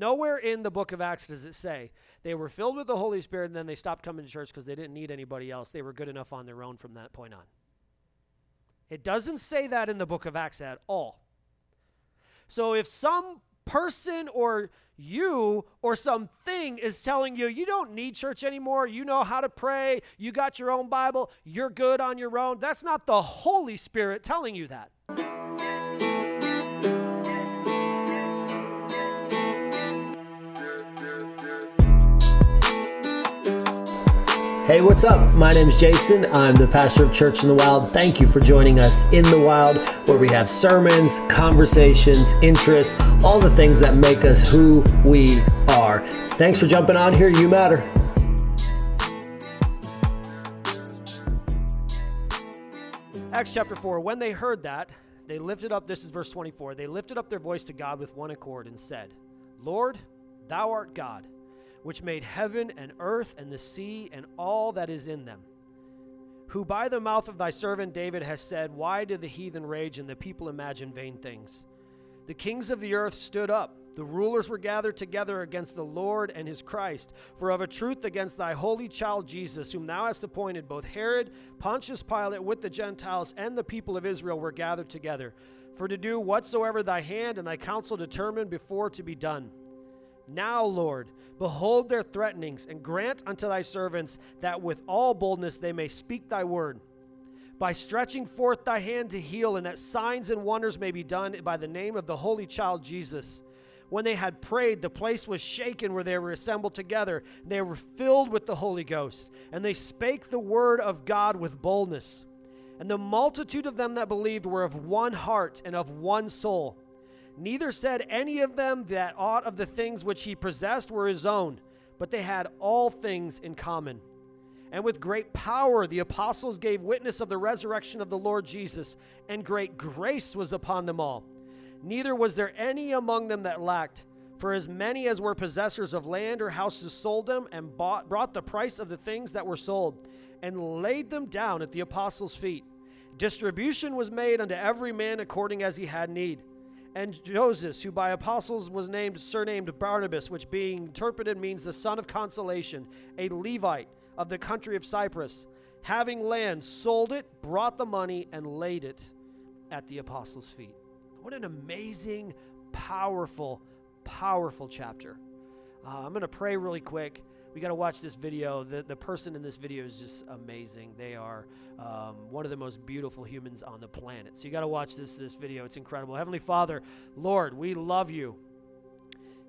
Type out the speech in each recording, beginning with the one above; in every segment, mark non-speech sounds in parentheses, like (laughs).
Nowhere in the book of Acts does it say they were filled with the Holy Spirit and then they stopped coming to church because they didn't need anybody else. They were good enough on their own from that point on. It doesn't say that in the book of Acts at all. So if some person or you or something is telling you you don't need church anymore, you know how to pray, you got your own Bible, you're good on your own, that's not the Holy Spirit telling you that. Hey, what's up? My name is Jason. I'm the pastor of Church in the Wild. Thank you for joining us in the wild, where we have sermons, conversations, interests, all the things that make us who we are. Thanks for jumping on here. You matter. Acts chapter 4. When they heard that, they lifted up, this is verse 24, they lifted up their voice to God with one accord and said, Lord, thou art God which made heaven and earth and the sea and all that is in them. Who by the mouth of thy servant David has said, Why do the heathen rage and the people imagine vain things? The kings of the earth stood up. The rulers were gathered together against the Lord and his Christ. For of a truth, against thy holy child Jesus, whom thou hast appointed, both Herod, Pontius Pilate, with the Gentiles, and the people of Israel were gathered together, for to do whatsoever thy hand and thy counsel determined before to be done. Now, Lord, behold their threatenings, and grant unto thy servants that with all boldness they may speak thy word. By stretching forth thy hand to heal, and that signs and wonders may be done by the name of the Holy Child Jesus. When they had prayed, the place was shaken where they were assembled together. They were filled with the Holy Ghost, and they spake the word of God with boldness. And the multitude of them that believed were of one heart and of one soul. Neither said any of them that aught of the things which he possessed were his own, but they had all things in common. And with great power the apostles gave witness of the resurrection of the Lord Jesus, and great grace was upon them all. Neither was there any among them that lacked. For as many as were possessors of land or houses sold them and bought, brought the price of the things that were sold, and laid them down at the apostles' feet. Distribution was made unto every man according as he had need and Joseph, who by apostles was named surnamed Barnabas, which being interpreted means the son of consolation, a Levite of the country of Cyprus, having land, sold it, brought the money, and laid it at the apostles' feet. What an amazing, powerful, powerful chapter. Uh, I'm going to pray really quick we got to watch this video. The, the person in this video is just amazing. They are um, one of the most beautiful humans on the planet. So you got to watch this, this video. It's incredible. Heavenly Father, Lord, we love you.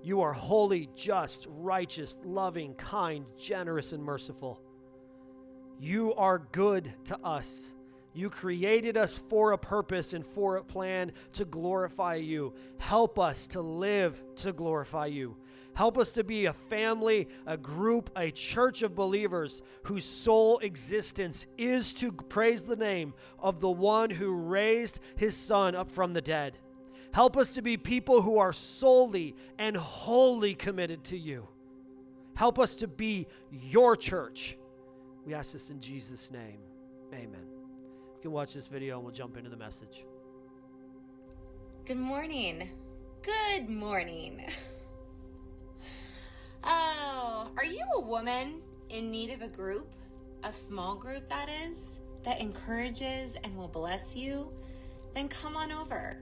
You are holy, just, righteous, loving, kind, generous, and merciful. You are good to us. You created us for a purpose and for a plan to glorify you. Help us to live to glorify you. Help us to be a family, a group, a church of believers whose sole existence is to praise the name of the one who raised his son up from the dead. Help us to be people who are solely and wholly committed to you. Help us to be your church. We ask this in Jesus' name. Amen. You can watch this video and we'll jump into the message. Good morning. Good morning. (laughs) Oh, are you a woman in need of a group? A small group, that is, that encourages and will bless you? Then come on over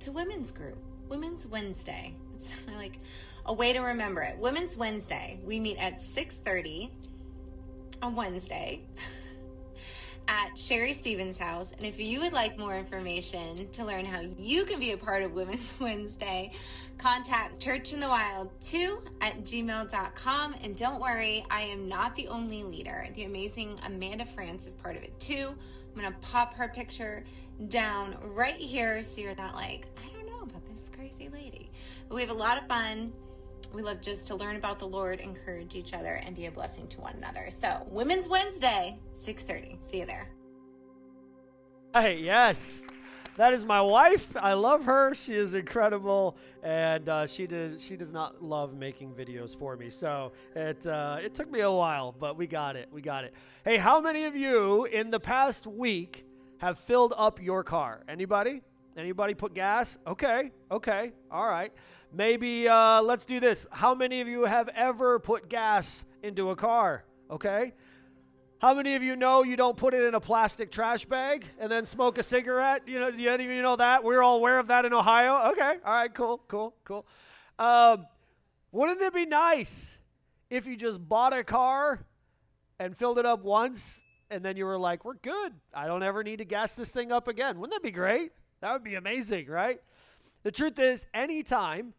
to Women's Group, Women's Wednesday. (laughs) It's like a way to remember it. Women's Wednesday. We meet at 6:30 on Wednesday. (laughs) at Sherry Stevens' house. And if you would like more information to learn how you can be a part of Women's (laughs) Wednesday, contact Church in the Wild 2 at gmail.com. And don't worry, I am not the only leader. The amazing Amanda France is part of it too. I'm going to pop her picture down right here so you're not like, I don't know about this crazy lady. But we have a lot of fun we love just to learn about the Lord, encourage each other, and be a blessing to one another. So, Women's Wednesday, 6:30. See you there. Hey, yes. That is my wife. I love her. She is incredible, and uh, she does she does not love making videos for me. So it uh, it took me a while, but we got it. We got it. Hey, how many of you in the past week have filled up your car? Anybody? Anybody put gas? Okay, okay, all right. Maybe uh, let's do this. How many of you have ever put gas into a car? Okay. How many of you know you don't put it in a plastic trash bag and then smoke a cigarette? You know, do any of you know that? We're all aware of that in Ohio. Okay, all right, cool, cool, cool. Um, wouldn't it be nice if you just bought a car and filled it up once and then you were like, we're good. I don't ever need to gas this thing up again. Wouldn't that be great? That would be amazing, right? The truth is, anytime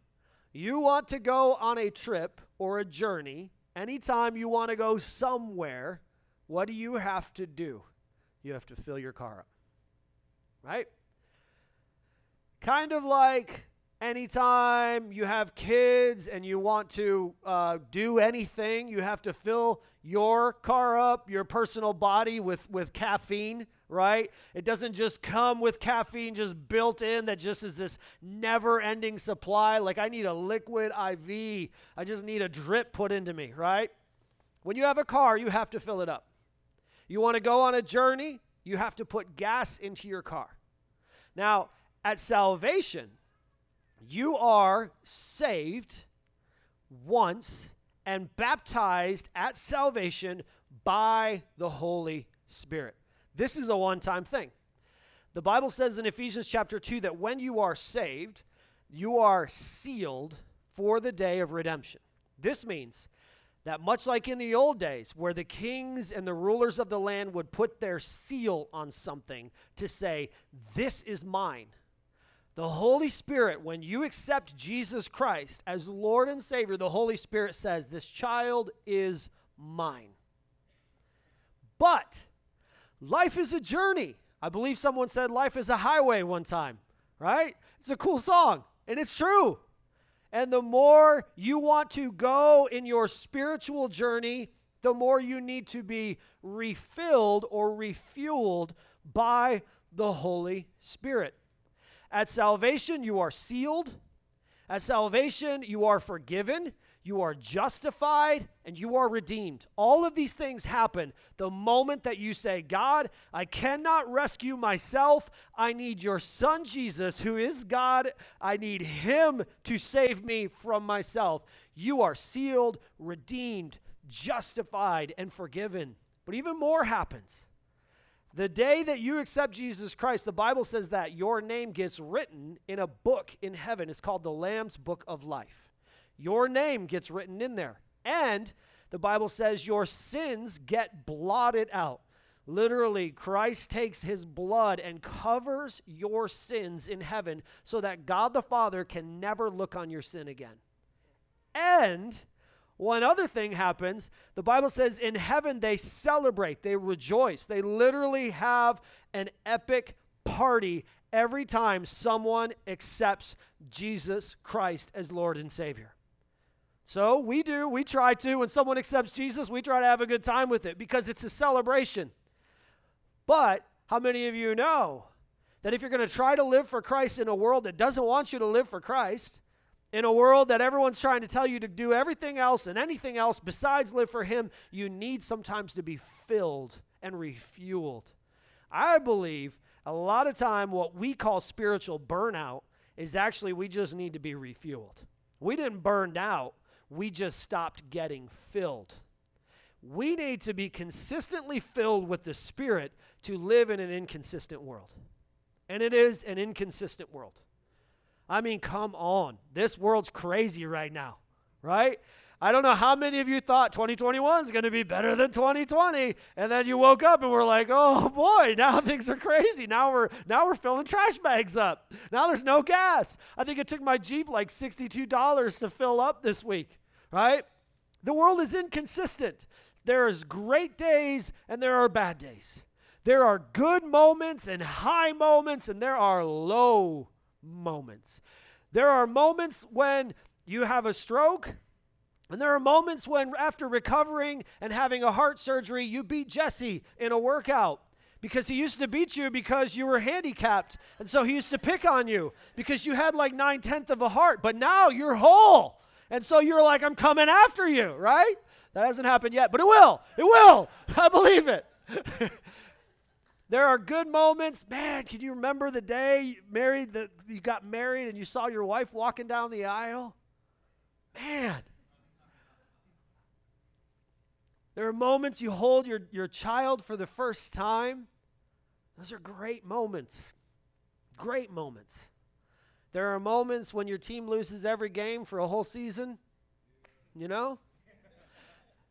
you want to go on a trip or a journey, anytime you want to go somewhere, what do you have to do? You have to fill your car up, right? Kind of like anytime you have kids and you want to uh, do anything, you have to fill your car up, your personal body with, with caffeine, right? It doesn't just come with caffeine just built in that just is this never ending supply. Like I need a liquid IV, I just need a drip put into me, right? When you have a car, you have to fill it up. You want to go on a journey, you have to put gas into your car. Now, at salvation, you are saved once and baptized at salvation by the Holy Spirit. This is a one time thing. The Bible says in Ephesians chapter 2 that when you are saved, you are sealed for the day of redemption. This means that much like in the old days, where the kings and the rulers of the land would put their seal on something to say, This is mine the Holy Spirit, when you accept Jesus Christ as Lord and Savior, the Holy Spirit says, This child is mine. But life is a journey. I believe someone said life is a highway one time, right? It's a cool song, and it's true. And the more you want to go in your spiritual journey, the more you need to be refilled or refueled by the Holy Spirit. At salvation, you are sealed. At salvation, you are forgiven, you are justified, and you are redeemed. All of these things happen the moment that you say, God, I cannot rescue myself. I need your son Jesus, who is God. I need him to save me from myself. You are sealed, redeemed, justified, and forgiven. But even more happens. The day that you accept Jesus Christ, the Bible says that your name gets written in a book in heaven. It's called the Lamb's Book of Life. Your name gets written in there. And the Bible says your sins get blotted out. Literally, Christ takes his blood and covers your sins in heaven so that God the Father can never look on your sin again. And one other thing happens the Bible says in heaven they celebrate, they rejoice. They literally have an epic party every time someone accepts Jesus Christ as Lord and Savior. So we do, we try to, when someone accepts Jesus, we try to have a good time with it because it's a celebration. But how many of you know that if you're going to try to live for Christ in a world that doesn't want you to live for Christ, in a world that everyone's trying to tell you to do everything else and anything else besides live for Him, you need sometimes to be filled and refueled. I believe a lot of time what we call spiritual burnout is actually we just need to be refueled. We didn't burn out, we just stopped getting filled. We need to be consistently filled with the Spirit to live in an inconsistent world. And it is an inconsistent world. I mean, come on. This world's crazy right now, right? I don't know how many of you thought 2021 is going to be better than 2020 and then you woke up and we're like, "Oh boy, now (laughs) things are crazy. Now we're now we're filling trash bags up. Now there's no gas. I think it took my Jeep like $62 to fill up this week, right? The world is inconsistent. There's great days and there are bad days. There are good moments and high moments and there are low moments. There are moments when you have a stroke, and there are moments when, after recovering and having a heart surgery, you beat Jesse in a workout because he used to beat you because you were handicapped. And so he used to pick on you because you had like nine tenths of a heart, but now you're whole. And so you're like, I'm coming after you, right? That hasn't happened yet, but it will. It will. (laughs) I believe it. (laughs) There are good moments. Man, can you remember the day you married that you got married and you saw your wife walking down the aisle? Man. There are moments you hold your, your child for the first time. Those are great moments. Great moments. There are moments when your team loses every game for a whole season, you know?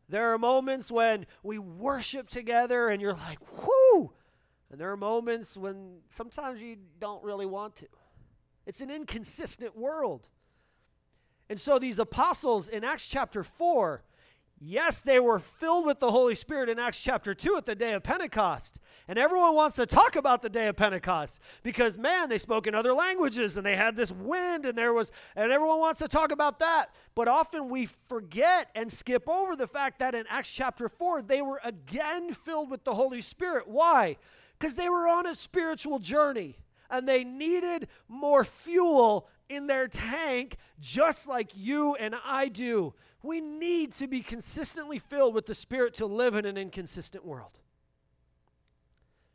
There are moments when we worship together and you're like, whoo! And there are moments when sometimes you don't really want to. It's an inconsistent world. And so these apostles in Acts chapter 4 Yes, they were filled with the Holy Spirit in Acts chapter 2 at the day of Pentecost. And everyone wants to talk about the day of Pentecost because man, they spoke in other languages and they had this wind and there was and everyone wants to talk about that. But often we forget and skip over the fact that in Acts chapter 4 they were again filled with the Holy Spirit. Why? Cuz they were on a spiritual journey and they needed more fuel in their tank just like you and I do. We need to be consistently filled with the Spirit to live in an inconsistent world.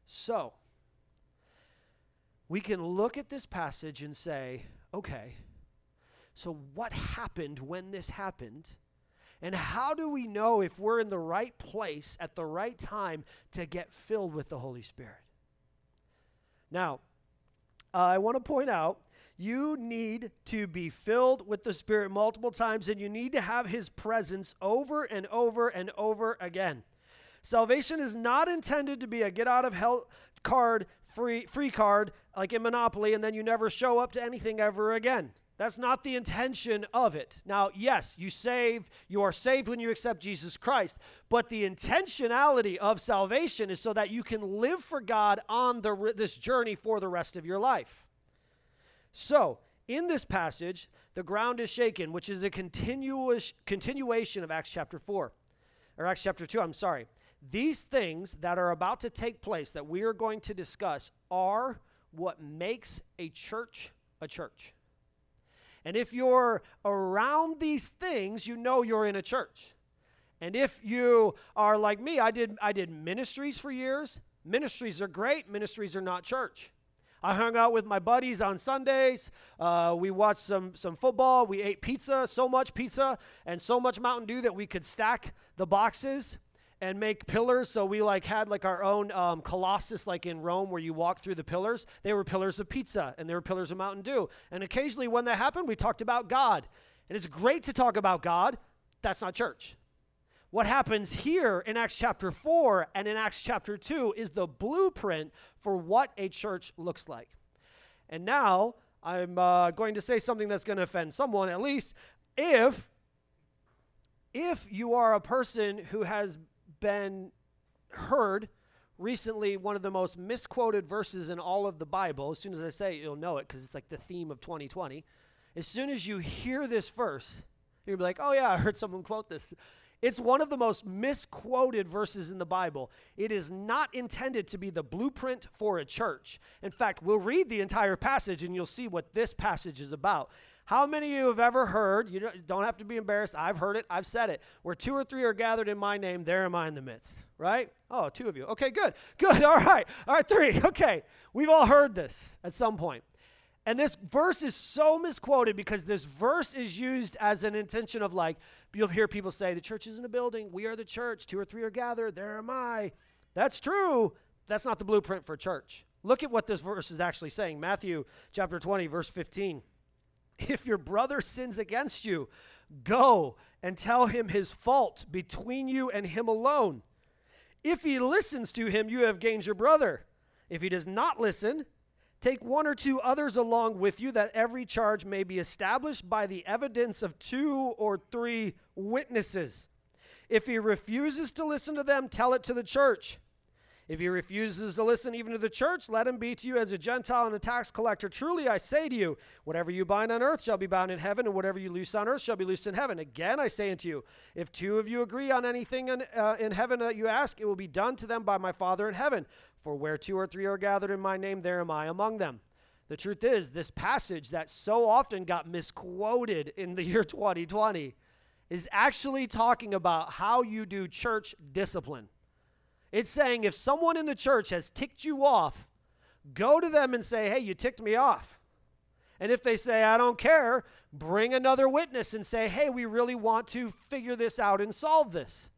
So, we can look at this passage and say, okay, so what happened when this happened? And how do we know if we're in the right place at the right time to get filled with the Holy Spirit? Now, uh, I want to point out you need to be filled with the Spirit multiple times, and you need to have His presence over and over and over again. Salvation is not intended to be a get out of hell card, free, free card, like in Monopoly, and then you never show up to anything ever again. That's not the intention of it. Now, yes, you save, you are saved when you accept Jesus Christ, but the intentionality of salvation is so that you can live for God on the, this journey for the rest of your life. So, in this passage, the ground is shaken, which is a continuous continuation of Acts chapter 4 or Acts chapter 2, I'm sorry. These things that are about to take place that we are going to discuss are what makes a church a church. And if you're around these things, you know you're in a church. And if you are like me, I did I did ministries for years. Ministries are great, ministries are not church. I hung out with my buddies on Sundays. Uh, we watched some, some football. We ate pizza, so much pizza and so much Mountain Dew that we could stack the boxes and make pillars. So we like had like our own um, Colossus, like in Rome, where you walk through the pillars. They were pillars of pizza and they were pillars of Mountain Dew. And occasionally, when that happened, we talked about God. And it's great to talk about God. That's not church. What happens here in Acts chapter 4 and in Acts chapter 2 is the blueprint for what a church looks like. And now I'm uh, going to say something that's going to offend someone at least. If if you are a person who has been heard recently one of the most misquoted verses in all of the Bible, as soon as I say it, you'll know it because it's like the theme of 2020. As soon as you hear this verse, you'll be like, oh yeah, I heard someone quote this. It's one of the most misquoted verses in the Bible. It is not intended to be the blueprint for a church. In fact, we'll read the entire passage and you'll see what this passage is about. How many of you have ever heard, you don't have to be embarrassed, I've heard it, I've said it, where two or three are gathered in my name, there am I in the midst, right? Oh, two of you. Okay, good, good, (laughs) all right, all right, three, okay. We've all heard this at some point. And this verse is so misquoted because this verse is used as an intention of like, you'll hear people say, the church is in a building, we are the church, two or three are gathered, there am I. That's true. That's not the blueprint for church. Look at what this verse is actually saying. Matthew chapter 20, verse 15. If your brother sins against you, go and tell him his fault between you and him alone. If he listens to him, you have gained your brother. If he does not listen, Take one or two others along with you, that every charge may be established by the evidence of two or three witnesses. If he refuses to listen to them, tell it to the church. If he refuses to listen even to the church, let him be to you as a Gentile and a tax collector. Truly I say to you, whatever you bind on earth shall be bound in heaven, and whatever you loose on earth shall be loosed in heaven. Again I say unto you, if two of you agree on anything in, uh, in heaven that you ask, it will be done to them by my Father in heaven. For where two or three are gathered in my name, there am I among them. The truth is, this passage that so often got misquoted in the year 2020 is actually talking about how you do church discipline. It's saying if someone in the church has ticked you off, go to them and say, hey, you ticked me off. And if they say, I don't care, bring another witness and say, hey, we really want to figure this out and solve this.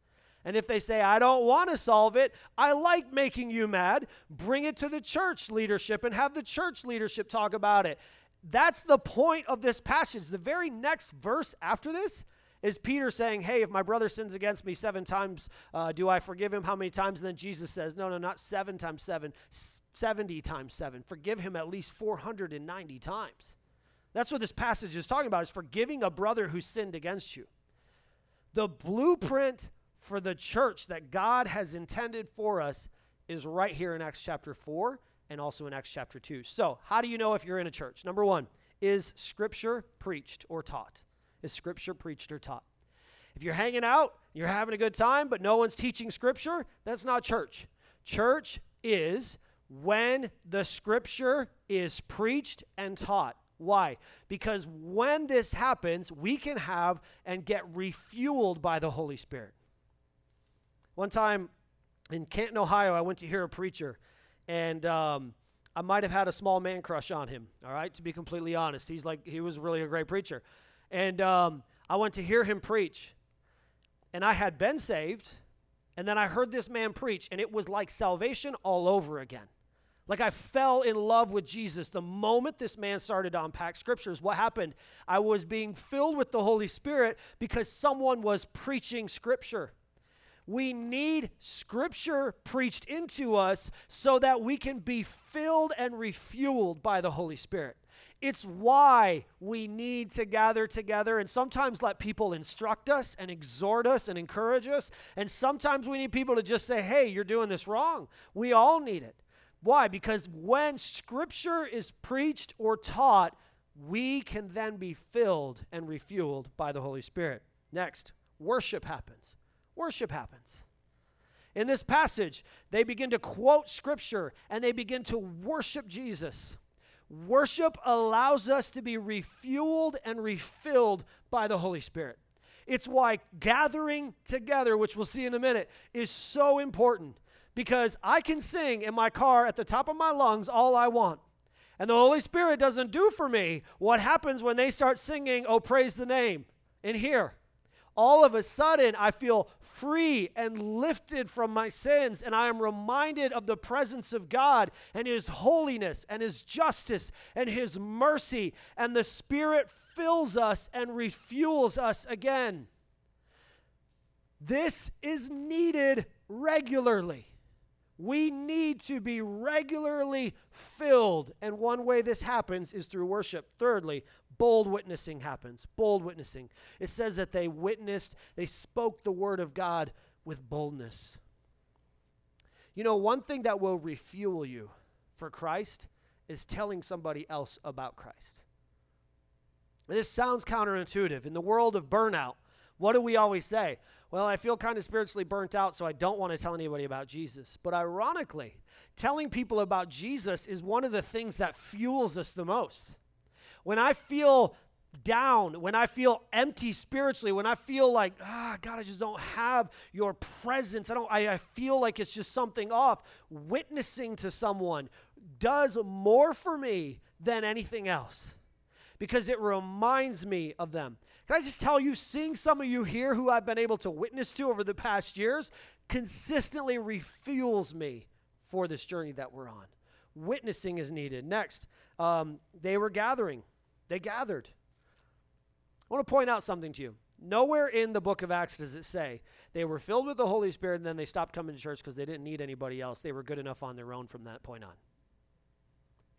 And if they say, I don't want to solve it, I like making you mad, bring it to the church leadership and have the church leadership talk about it. That's the point of this passage. The very next verse after this is Peter saying, Hey, if my brother sins against me seven times, uh, do I forgive him? How many times? And then Jesus says, No, no, not seven times seven, 70 times seven. Forgive him at least 490 times. That's what this passage is talking about, is forgiving a brother who sinned against you. The blueprint for the church that God has intended for us is right here in Acts chapter 4 and also in Acts chapter 2. So, how do you know if you're in a church? Number one, is Scripture preached or taught? Is Scripture preached or taught? If you're hanging out, you're having a good time, but no one's teaching Scripture, that's not church. Church is when the Scripture is preached and taught. Why? Because when this happens, we can have and get refueled by the Holy Spirit. One time in Canton, Ohio, I went to hear a preacher, and um, I might have had a small man crush on him, all right, to be completely honest. He's like, he was really a great preacher. And um, I went to hear him preach. And I had been saved. And then I heard this man preach, and it was like salvation all over again. Like I fell in love with Jesus the moment this man started to unpack scriptures. What happened? I was being filled with the Holy Spirit because someone was preaching scripture. We need scripture preached into us so that we can be filled and refueled by the Holy Spirit. It's why we need to gather together and sometimes let people instruct us and exhort us and encourage us. And sometimes we need people to just say, hey, you're doing this wrong. We all need it. Why? Because when scripture is preached or taught, we can then be filled and refueled by the Holy Spirit. Next, worship happens. Worship happens. In this passage, they begin to quote scripture and they begin to worship Jesus. Worship allows us to be refueled and refilled by the Holy Spirit. It's why gathering together, which we'll see in a minute, is so important because I can sing in my car at the top of my lungs all I want. And the Holy Spirit doesn't do for me what happens when they start singing, Oh, praise the name, in here all of a sudden I feel free and lifted from my sins, and I am reminded of the presence of God and His holiness and His justice and His mercy, and the Spirit fills us and refuels us again. This is needed regularly. We need to be regularly filled, and one way this happens is through worship. Thirdly, bold witnessing happens. Bold witnessing. It says that they witnessed, they spoke the word of God with boldness. You know, one thing that will refuel you for Christ is telling somebody else about Christ. This sounds counterintuitive. In the world of burnout, what do we always say? Well, I feel kind of spiritually burnt out, so I don't want to tell anybody about Jesus. But ironically, telling people about Jesus is one of the things that fuels us the most. When I feel down, when I feel empty spiritually, when I feel like, ah, God, I just don't have your presence, I don't I, I feel like it's just something off, witnessing to someone does more for me than anything else because it reminds me of them. Can I just tell you, seeing some of you here who I've been able to witness to over the past years consistently refuels me for this journey that we're on. Witnessing is needed. Next, um, they were gathering. They gathered. I want to point out something to you. Nowhere in the book of Acts does it say they were filled with the Holy Spirit and then they stopped coming to church because they didn't need anybody else. They were good enough on their own from that point on.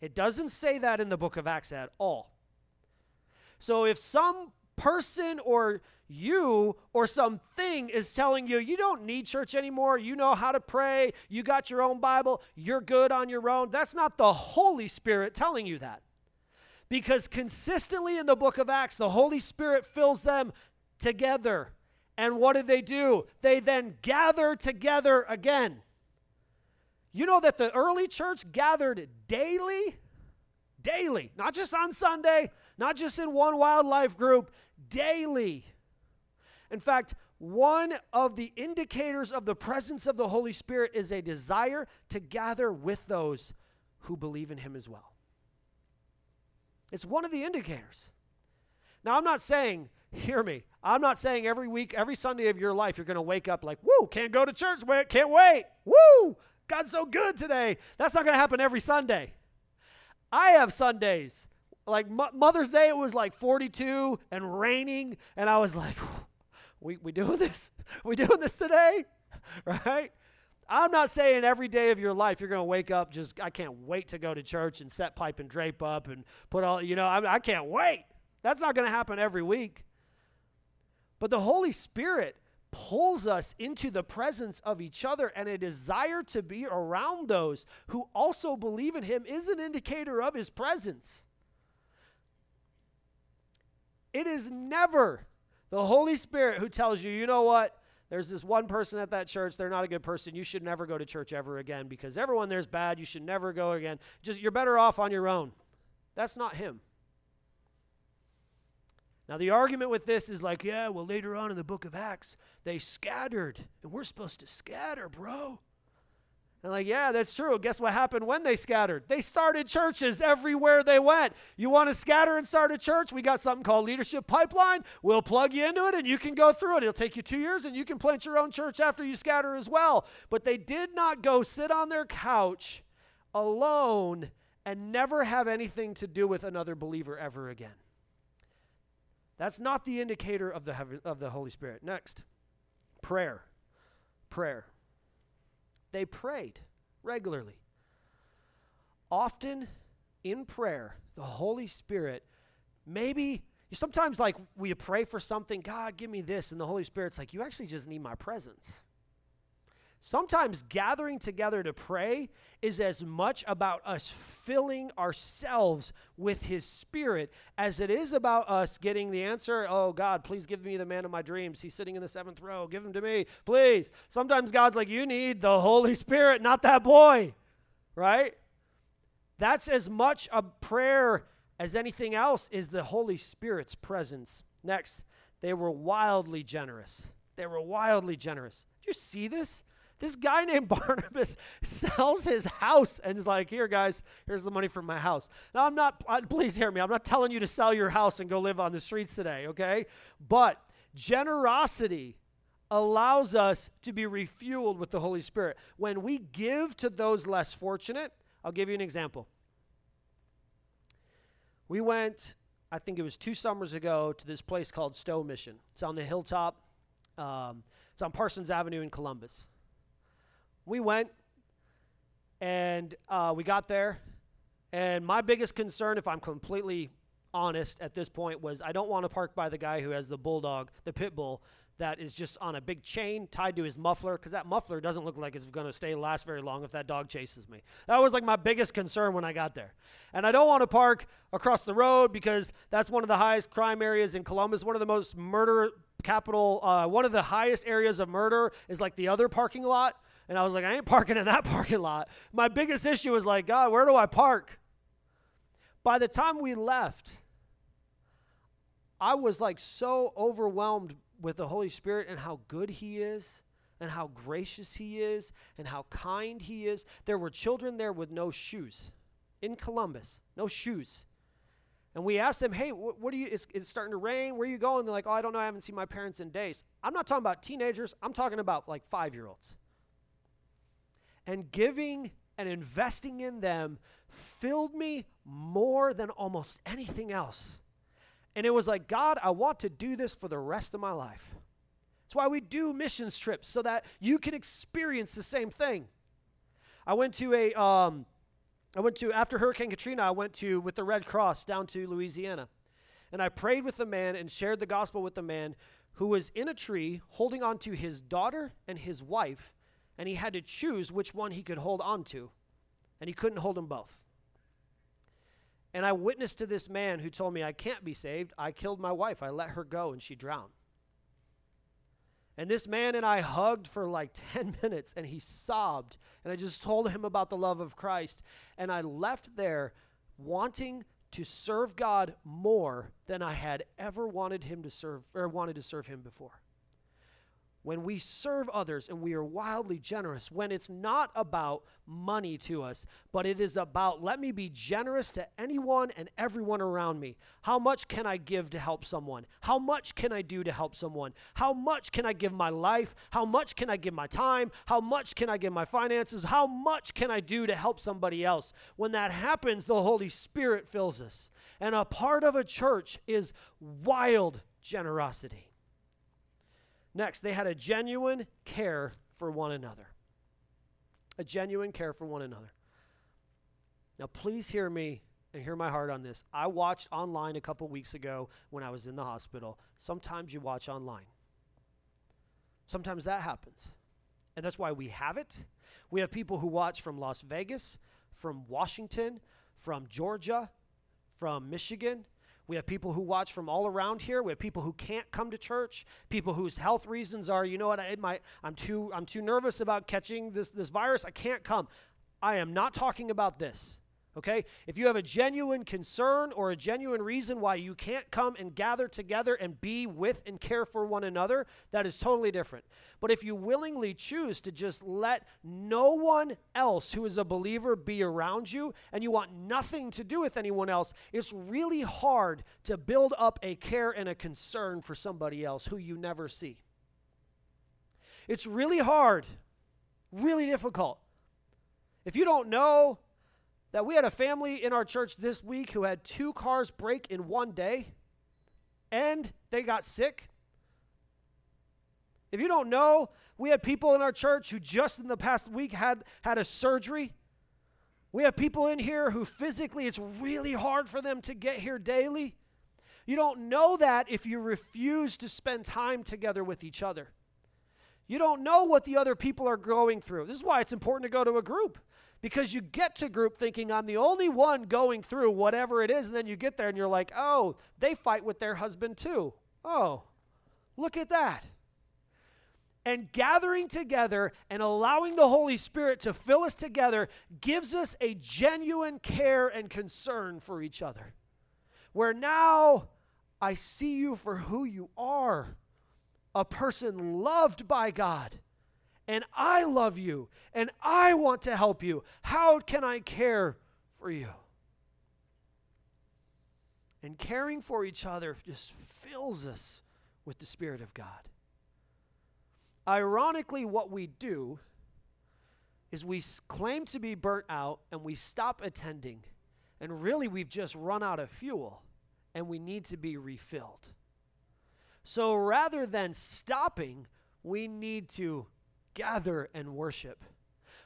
It doesn't say that in the book of Acts at all. So if some person or you or something is telling you you don't need church anymore, you know how to pray, you got your own Bible, you're good on your own, that's not the Holy Spirit telling you that. Because consistently in the book of Acts, the Holy Spirit fills them together. And what did they do? They then gather together again. You know that the early church gathered daily? Daily. Not just on Sunday, not just in one wildlife group, daily. In fact, one of the indicators of the presence of the Holy Spirit is a desire to gather with those who believe in Him as well. It's one of the indicators. Now, I'm not saying, hear me, I'm not saying every week, every Sunday of your life, you're going to wake up like, woo, can't go to church, can't wait, woo, God's so good today. That's not going to happen every Sunday. I have Sundays. Like Mother's Day, it was like 42 and raining, and I was like, we, we doing this? (laughs) We doing this today? (laughs) Right? I'm not saying every day of your life you're going to wake up just, I can't wait to go to church and set pipe and drape up and put all, you know, I, I can't wait. That's not going to happen every week. But the Holy Spirit pulls us into the presence of each other, and a desire to be around those who also believe in Him is an indicator of His presence. It is never the Holy Spirit who tells you, you know what? There's this one person at that church, they're not a good person. You should never go to church ever again because everyone there's bad. You should never go again. Just you're better off on your own. That's not him. Now, the argument with this is like, yeah, well, later on in the book of Acts, they scattered, and we're supposed to scatter, bro. And like, yeah, that's true. Guess what happened when they scattered? They started churches everywhere they went. You want to scatter and start a church? We got something called Leadership Pipeline. We'll plug you into it and you can go through it. It'll take you two years and you can plant your own church after you scatter as well. But they did not go sit on their couch alone and never have anything to do with another believer ever again. That's not the indicator of the, of the Holy Spirit. Next, prayer. Prayer. They prayed regularly. Often in prayer, the Holy Spirit, maybe sometimes like we pray for something, God, give me this, and the Holy Spirit's like, you actually just need my presence. Sometimes gathering together to pray is as much about us filling ourselves with His Spirit as it is about us getting the answer. Oh, God, please give me the man of my dreams. He's sitting in the seventh row. Give him to me, please. Sometimes God's like, You need the Holy Spirit, not that boy, right? That's as much a prayer as anything else is the Holy Spirit's presence. Next, they were wildly generous. They were wildly generous. Do you see this? This guy named (laughs) Barnabas sells his house and is like, Here, guys, here's the money from my house. Now, I'm not, please hear me, I'm not telling you to sell your house and go live on the streets today, okay? But generosity allows us to be refueled with the Holy Spirit. When we give to those less fortunate, I'll give you an example. We went, I think it was two summers ago, to this place called Stowe Mission. It's on the hilltop. Um, it's on Parsons Avenue in Columbus we went and uh, we got there. And my biggest concern, if I'm completely honest at this point, was I don't want to park by the guy who has the bulldog, the pit bull, that is just on a big chain tied to his muffler because that muffler doesn't look like it's going to stay last very long if that dog chases me. That was like my biggest concern when I got there. And I don't want to park across the road because that's one of the highest crime areas in Columbus, one of the most murder capital, uh, one of the highest areas of murder is like the other parking lot. And I was like, I ain't parking in that (laughs) parking lot. My biggest issue was like, God, where do I park? By the time we left, I was like so overwhelmed with the Holy Spirit and how good He is and how gracious He is and how kind He is. There were children there with no shoes in Columbus, no shoes. And we asked them, hey, wh- what are you, it's, it's starting to rain. Where are you going? They're like, oh, I don't know. I haven't seen my parents in days. I'm not talking about teenagers. I'm talking about like five year olds and giving and investing in them filled me more than almost anything else. And it was like, God, I want to do this for the rest of my life. That's why we do missions trips, so that you can experience the same thing. I went to a, um, I went to, after Hurricane Katrina, I went to, with the Red Cross, down to Louisiana. And I prayed with the man and shared the gospel with the man who was in a tree holding on to his daughter and his wife and he had to choose which one he could hold on to, and he couldn't hold them both. And I witnessed to this man who told me, I can't be saved. I killed my wife. I let her go, and she drowned. And this man and I hugged for like (laughs) 10 minutes, and he sobbed. And I just told him about the love of Christ. And I left there wanting to serve God more than I had ever wanted him to serve or wanted to serve him before. When we serve others and we are wildly generous, when it's not about money to us, but it is about let me be generous to anyone and everyone around me. How much can I give to help someone? How much can I do to help someone? How much can I give my life? How much can I give my time? How much can I give my finances? How much can I do to help somebody else? When that happens, the Holy Spirit fills us. And a part of a church is wild generosity. Next, they had a genuine care for one another. A genuine care for one another. Now, please hear me and hear my heart on this. I watched online a couple weeks ago when I was in the hospital. Sometimes you watch online, sometimes that happens. And that's why we have it. We have people who watch from Las Vegas, from Washington, from Georgia, from Michigan, we have people who watch from all around here. We have people who can't come to church. People whose health reasons are, you know what, I, my, I'm too, I'm too nervous about catching this, this virus. I can't come. I am not talking about this. Okay? If you have a genuine concern or a genuine reason why you can't come and gather together and be with and care for one another, that is totally different. But if you willingly choose to just let no one else who is a believer be around you and you want nothing to do with anyone else, it's really hard to build up a care and a concern for somebody else who you never see. It's really hard, really difficult. If you don't know that we had a family in our church this week who had two cars break in one day and they got sick. If you don't know, we had people in our church who just in the past week had had a surgery. We have people in here who physically it's really hard for them to get here daily. You don't know that if you refuse to spend time together with each other. You don't know what the other people are going through. This is why it's important to go to a group because you get to group thinking I'm the only one going through whatever it is, and then you get there and you're like, oh, they fight with their husband too. Oh, look at that. And gathering together and allowing the Holy Spirit to fill us together gives us a genuine care and concern for each other. Where now I see you for who you are a person loved by God and I love you and I want to help you. How can I care for you? And caring for each other just fills us with the Spirit of God. Ironically, what we do is we claim to be burnt out and we stop attending. And really, we've just run out of fuel and we need to be refilled. So rather than stopping, we need to gather and worship.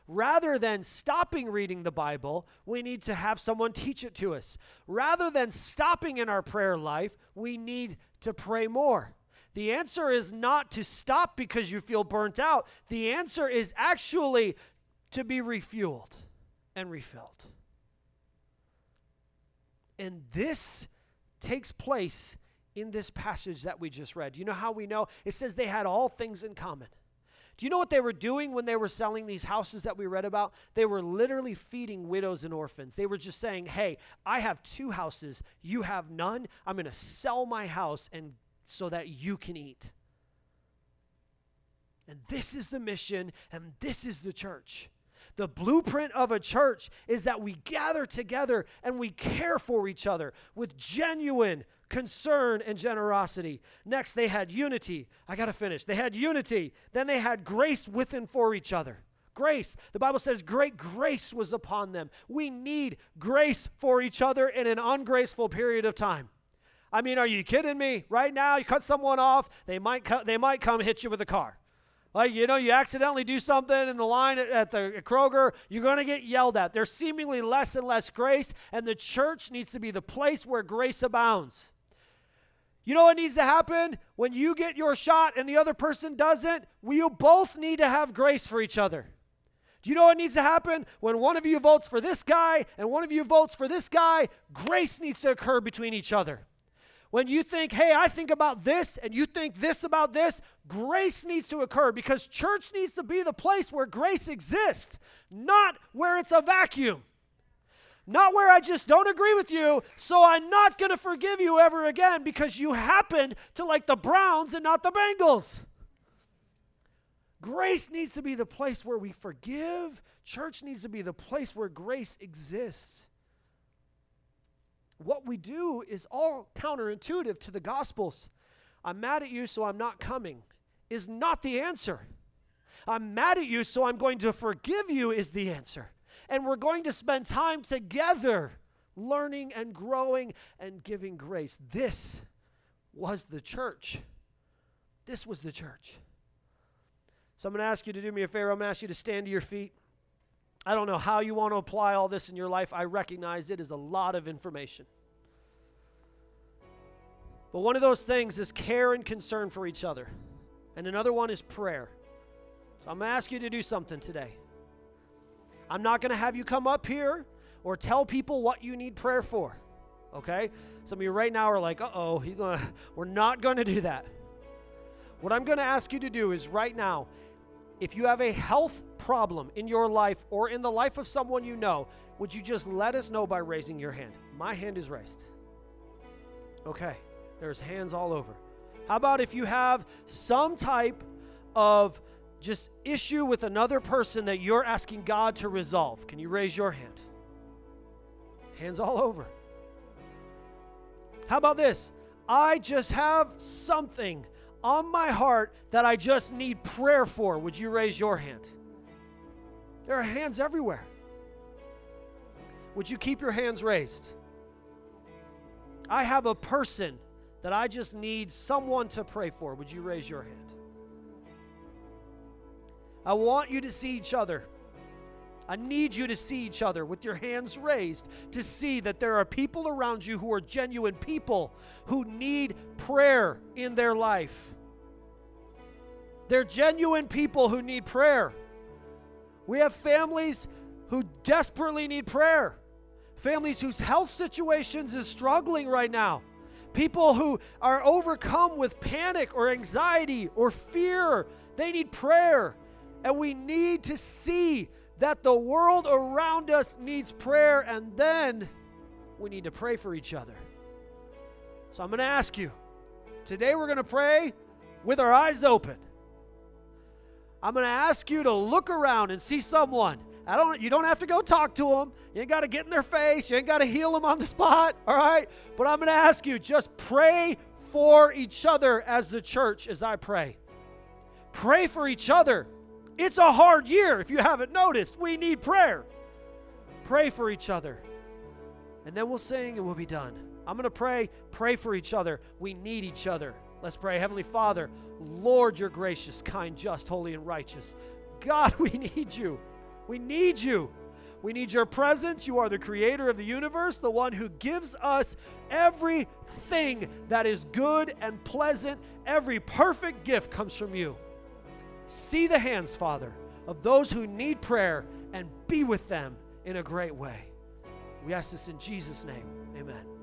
Rather than stopping reading the Bible, we need to have someone teach it to us. Rather than stopping in our prayer life, we need to pray more. The answer is not to stop because you feel burnt out. The answer is actually to be refueled and refilled. And this takes place in this passage that we just read. You know how we know? It says they had all things in common. Do you know what they were doing when they were selling these houses that we read about? They were literally feeding widows and orphans. They were just saying, "Hey, I have two houses, you have none. I'm going to sell my house and so that you can eat." And this is the mission and this is the church. The blueprint of a church is that we gather together and we care for each other with genuine concern and generosity. Next, they had unity. I got to finish. They had unity. Then they had grace with and for each other. Grace. The Bible says great grace was upon them. We need grace for each other in an ungraceful period of time. I mean, are you kidding me? Right now, you cut someone off, they might, they might come hit you with a car. Like, you know, you accidentally do something in the line at, at the at Kroger, you're going to get yelled at. There's seemingly less and less grace, and the church needs to be the place where grace abounds. You know what needs to happen? When you get your shot and the other person doesn't, we both need to have grace for each other. Do you know what needs to happen? When one of you votes for this guy and one of you votes for this guy, grace needs to occur between each other. When you think, hey, I think about this, and you think this about this, grace needs to occur because church needs to be the place where grace exists, not where it's a vacuum. Not where I just don't agree with you, so I'm not going to forgive you ever again because you happened to like the Browns and not the Bengals. Grace needs to be the place where we forgive. Church needs to be the place where grace exists. What we do is all counterintuitive to the Gospels. I'm mad at you, so I'm not coming, is not the answer. I'm mad at you, so I'm going to forgive you, is the answer. And we're going to spend time together learning and growing and giving grace. This was the church. This was the church. So I'm going to ask you to do me a favor. I'm going to ask you to stand to your feet. I don't know how you want to apply all this in your life. I recognize it is a lot of information. But one of those things is care and concern for each other, and another one is prayer. So I'm going to ask you to do something today. I'm not going to have you come up here or tell people what you need prayer for. Okay? Some of you right now are like, uh oh, he's gonna (laughs) we're not gonna do that. What I'm gonna ask you to do is right now, if you have a health problem in your life or in the life of someone you know, would you just let us know by raising your hand? My hand is raised. Okay, there's hands all over. How about if you have some type of just issue with another person that you're asking God to resolve? Can you raise your hand? Hands all over. How about this? I just have something on my heart that I just need prayer for. Would you raise your hand? There are hands everywhere. Would you keep your hands raised? I have a person that I just need someone to pray for. Would you raise your hand? I want you to see each other. I need you to see each other with your hands raised to see that there are people around you who are genuine people who need prayer in their life. They're genuine people who need prayer. We have families who desperately need prayer, families whose health situations is struggling right now. People who are overcome with panic or anxiety or fear, they need prayer. And we need to see that the world around us needs prayer, and then we need to pray for each other. So I'm going to ask you today, we're going to pray with our eyes open. I'm going to ask you to look around and see someone. I don't you don't have to go talk to them. You ain't got to get in their face. You ain't got to heal them on the (laughs) spot, all right? But I'm going to ask you just pray for each other as the church as I pray. Pray for each other. It's a hard year if you haven't noticed. We need prayer. Pray for each other. And then we'll sing and we'll be done. I'm going to pray. Pray for each other. We need each other. Let's pray. Heavenly Father, Lord, you're gracious, kind, just, holy, and righteous. God, (laughs) we need you. We need you. We need your presence. You are the creator of the universe, the one who gives us everything that is good and pleasant. Every perfect gift comes from you. See the hands, Father, of those who need prayer and be with them in a great way. We ask this in Jesus' name. Amen.